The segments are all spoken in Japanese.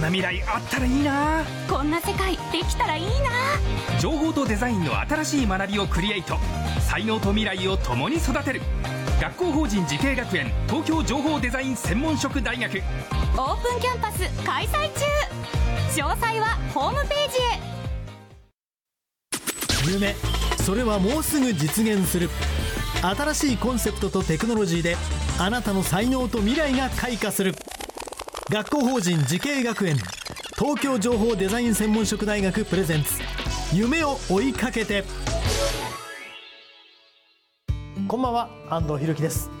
んな未来あったらいいな。こんな世界できたらいいな。情報とデザインの新しい学びをクリエイト。才能と未来を共に育てる。学校法人慈恵学園東京情報デザイン専門職大学。オープンキャンパス開催中。詳細はホームページへ。夢。それはもうすぐ実現する。新しいコンセプトとテクノロジーであなたの才能と未来が開花する学校法人慈恵学園。東京情報デザイン専門職大学プレゼンツ。夢を追いかけて。こんばんは安藤博樹です。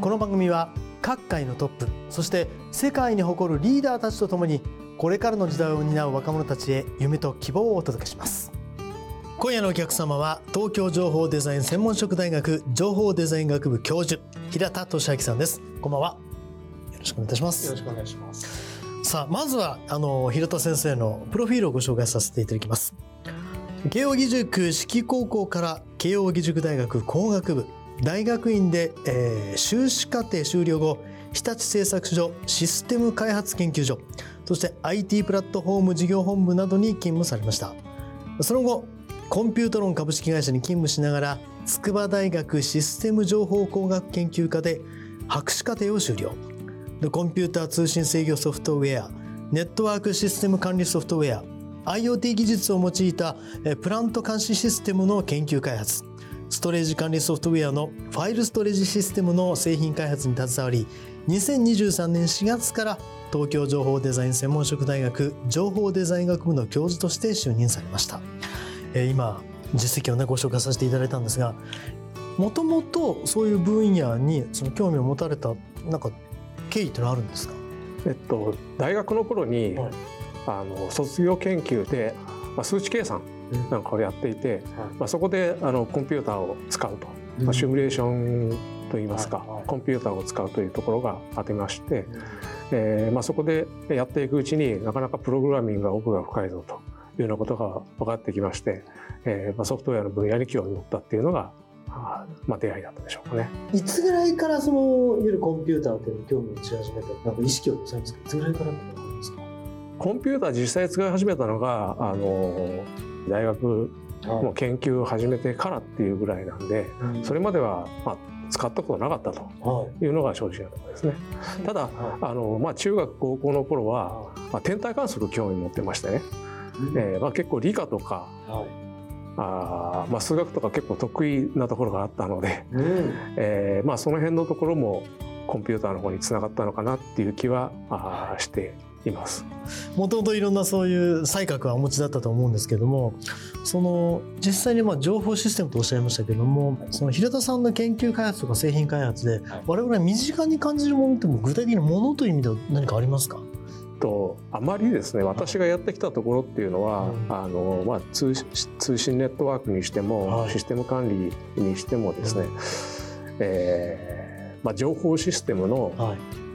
この番組は各界のトップそして世界に誇るリーダーたちとともにこれからの時代を担う若者たちへ夢と希望をお届けします。今夜のお客様は東京情報デザイン専門職大学情報デザイン学部教授平田俊明さんです。こんばんは。よろしくお願いいたします。よろしくお願いします。さあまずはあの平田先生のプロフィールをご紹介させていただきます。慶應義塾四季高校から慶應義塾大学工学部大学院で、えー、修士課程修了後日立製作所システム開発研究所そして IT プラットフォーム事業本部などに勤務されました。その後コンピュートロン株式会社に勤務しながら筑波大学システム情報工学研究科で博士課程を修了コンピューター通信制御ソフトウェアネットワークシステム管理ソフトウェア IoT 技術を用いたプラント監視システムの研究開発。ストレージ管理ソフトウェアのファイルストレージシステムの製品開発に携わり2023年4月から東京情報デザイン専門職大学情報デザイン学部の教授として就任されました。今実績をねご紹介させていただいたんですがもともとそういう分野にその興味を持たれたなんか経緯ってのはあるんですか？えっと大学の頃に、はい、あの卒業研究で、まあ、数値計算なんかをやっていて、まあ、そこであのコンピューターを使うと、まあ、シミュレーションといいますか、コンピューターを使うというところがありまして、えーまあ、そこでやっていくうちになかなかプログラミングが奥が深いぞというようなことが分かってきまして、えーまあ、ソフトウェアの分野に興味を持ったっていうのがまあ、出会いだったでしょうかね。いつぐらいからそのいわゆるコンピューターというのに興味を持ち始めたなんか意識をございますかいつぐらいからっていうのはあるんですか？コンピューター実際使い始めたのがあの大学の研究を始めてからっていうぐらいなんで、はい、それまでは、まあ、使ったことなかったとい。うのが正直なところですね。はい、ただ、はい、あのまあ、中学高校の頃は、まあ、天体観測興味持ってましてね、えーまあ、結構理科とか、あまあ、数学とか結構得意なところがあったので、うん、えー、まあ、その辺のところもコンピューターの方につながったのかなっていう気はあしています。もともといろんなそういう才覚はお持ちだったと思うんですけどもその実際にまあ情報システムとおっしゃいましたけどもその平田さんの研究開発とか製品開発で我々身近に感じるものっても具体的なものという意味では何かありますか？とあまりですね私がやってきたところっていうのは、あのまあ、通通信ネットワークにしても、システム管理にしてもですね、うえー、まあ、情報システムの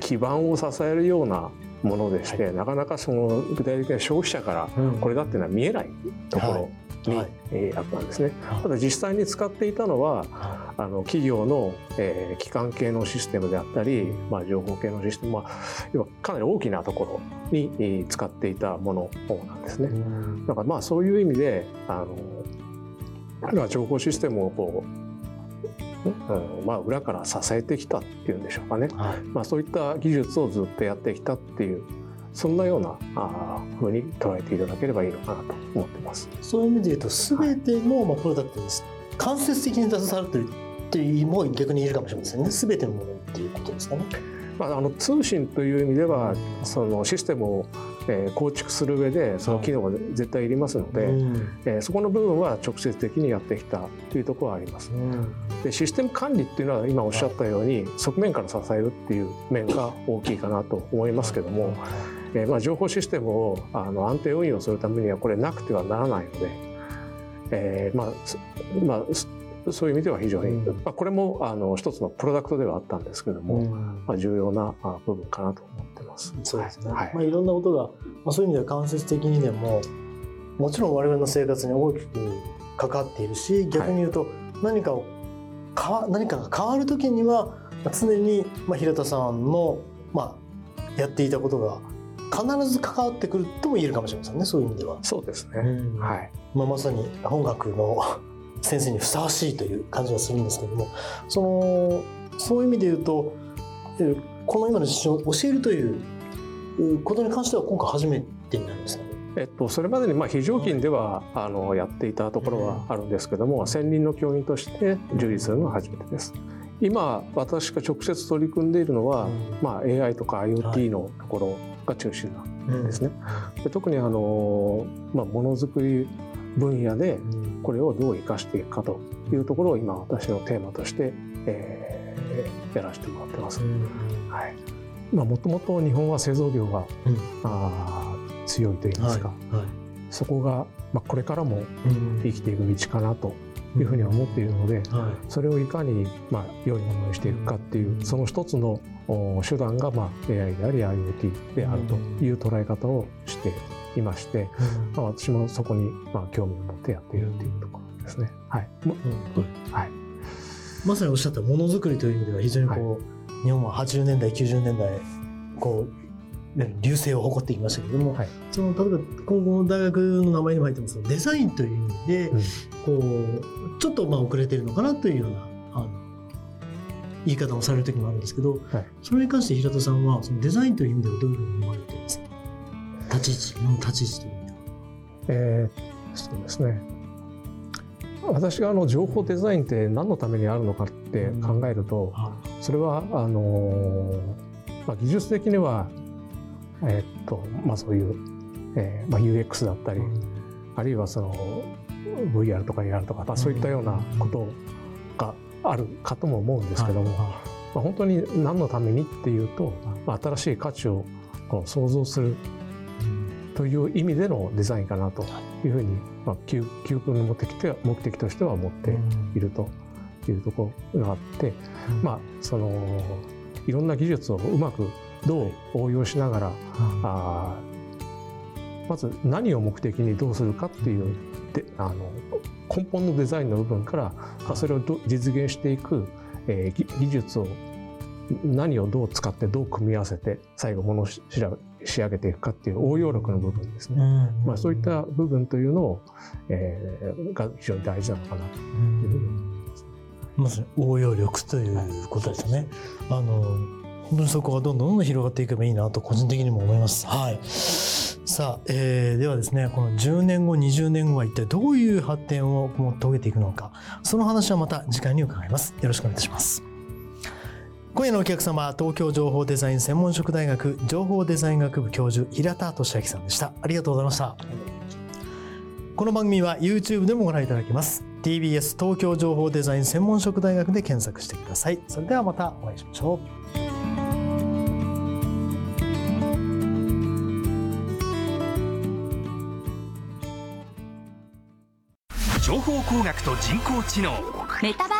基盤を支えるようなものでして、なかなかその具体的な消費者からこれだっていうのは見えないところに、はい、えー、あったんですね。ただ実際に使っていたのは、あの企業の、えー、機関系のシステムであったり、まあ、情報系のシステム、まあ、要はかなり大きなところに、えー、使っていたものなんですね。だからまあそういう意味であの情報システムをこう、うんまあ、裏から支えてきたっていうんでしょうかね、はい、まあ、そういった技術をずっとやってきたっていうそんなようなあふうに捉えていただければいいのかなと思ってます。そういう意味で言うと全ての、まあ、プロダクトに間接的に携わるというっていうも逆にいるかもしれませんね全てのものっていうことですかね。まあ、あの通信という意味ではそのシステムを、えー、構築する上でその機能が絶対いりますので、うん、えー、そこの部分は直接的にやってきたというところはあります。うん、でシステム管理っていうのは今おっしゃったように側面から支えるっていう面が大きいかなと思いますけども。えー、まあ、情報システムをあの安定運用するためにはこれなくてはならないので、えー、まあまあ、そういう意味では非常に、まあ、これもあの一つのプロダクトではあったんですけども、まあ、重要な部分かなと思ってます。そうですね、はい、まあ、いろんなことが、まあ、そういう意味では間接的にでももちろん我々の生活に大きく関わっているし逆に言うと何かをか何かが変わる時には常に、まあ、平田さんの、まあ、やっていたことが必ず関わってくるとも言えるかもしれませんね。そういう意味では。そうですね、うん、はい。まあ、まさに本学の先生にふさわしいという感じはするんですけどもそのそういう意味で言うとこの今の実習を教えるということに関しては今回初めてになるんですか？えっと、それまでにまあ非常勤ではあのやっていたところはあるんですけども専任の教員として従事するのは初めてです。今私が直接取り組んでいるのは、まあ、AI とか IoT のところが中心なんですね。で特にあの、まあ、ものづくり分野でこれをどう生かしていくかというところを今私のテーマとして、えー、やらせてもらってます。はい。まあ、もともと日本は製造業が、うん、あ強いといいますか、はい。はい、そこが、まあ、これからも生きていく道かなというふうには思っているので、うん。はい、それをいかに、まあ、良いものにしていくかっていうその一つの手段が、まあ、AI であり IoT であるという捉え方をしていまして、まあ、私もそこに、まあ、興味を持ってやっているというところですね。はい。はい、まさにおっしゃったものづくりという意味では非常にこう、はい、日本は80年代90年代こう流星を誇ってきましたけれども、はい、その例えば今後の大学の名前にも入ってますデザインという意味で、うん、こうちょっとまあ遅れてるのかなというようなあの言い方をされる時もあるんですけど、はい、それに関して平田さんはそのデザインという意味ではどういうふうに思われていますか？立ち位置の立ち位置という意味では？えー、そうですね。私があの情報デザインって何のためにあるのかって考えると、それはあの、まあ、技術的にはえー、っとまあ、そういう、えーまあ、UX だったり、あるいはその VR とか AR とか、まあ、そういったようなことがあるかとも思うんですけども、まあ、本当に何のためにっていうと、まあ、新しい価値をこう創造するという意味でのデザインかなとい。うふうに、まあ、究極の目的と目的としては思っているというところがあって、まあそのいろんな技術をうまくどう応用しながら、あまず何を目的にどうするかっていうであの根本のデザインの部分から、まあ、それを実現していく、えー、技術を何をどう使ってどう組み合わせて最後ものを仕上げていくかっていう応用力の部分ですね、まあ、そういった部分というのを、えー、が非常に大事なのかなというふうに思います。まず応用力ということですね。はい、あの本当にそこがどんどんどんどん広がっていけばいいなと個人的にも思います。はい。さあ、えー、ではですね、この10年後、20年後は一体どういう発展を遂げていくのか、その話はまた次回に伺います。よろしくお願いいたします。今夜のお客様は東京情報デザイン専門職大学情報デザイン学部教授平田俊明さんでした。ありがとうございました。この番組は YouTube でもご覧いただけます。TBS 東京情報デザイン専門職大学で検索してください。それではまたお会いしましょう。情報工学と人工知能メタバー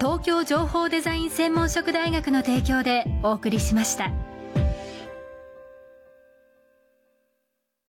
東京情報デザイン専門職大学の提供でお送りしました。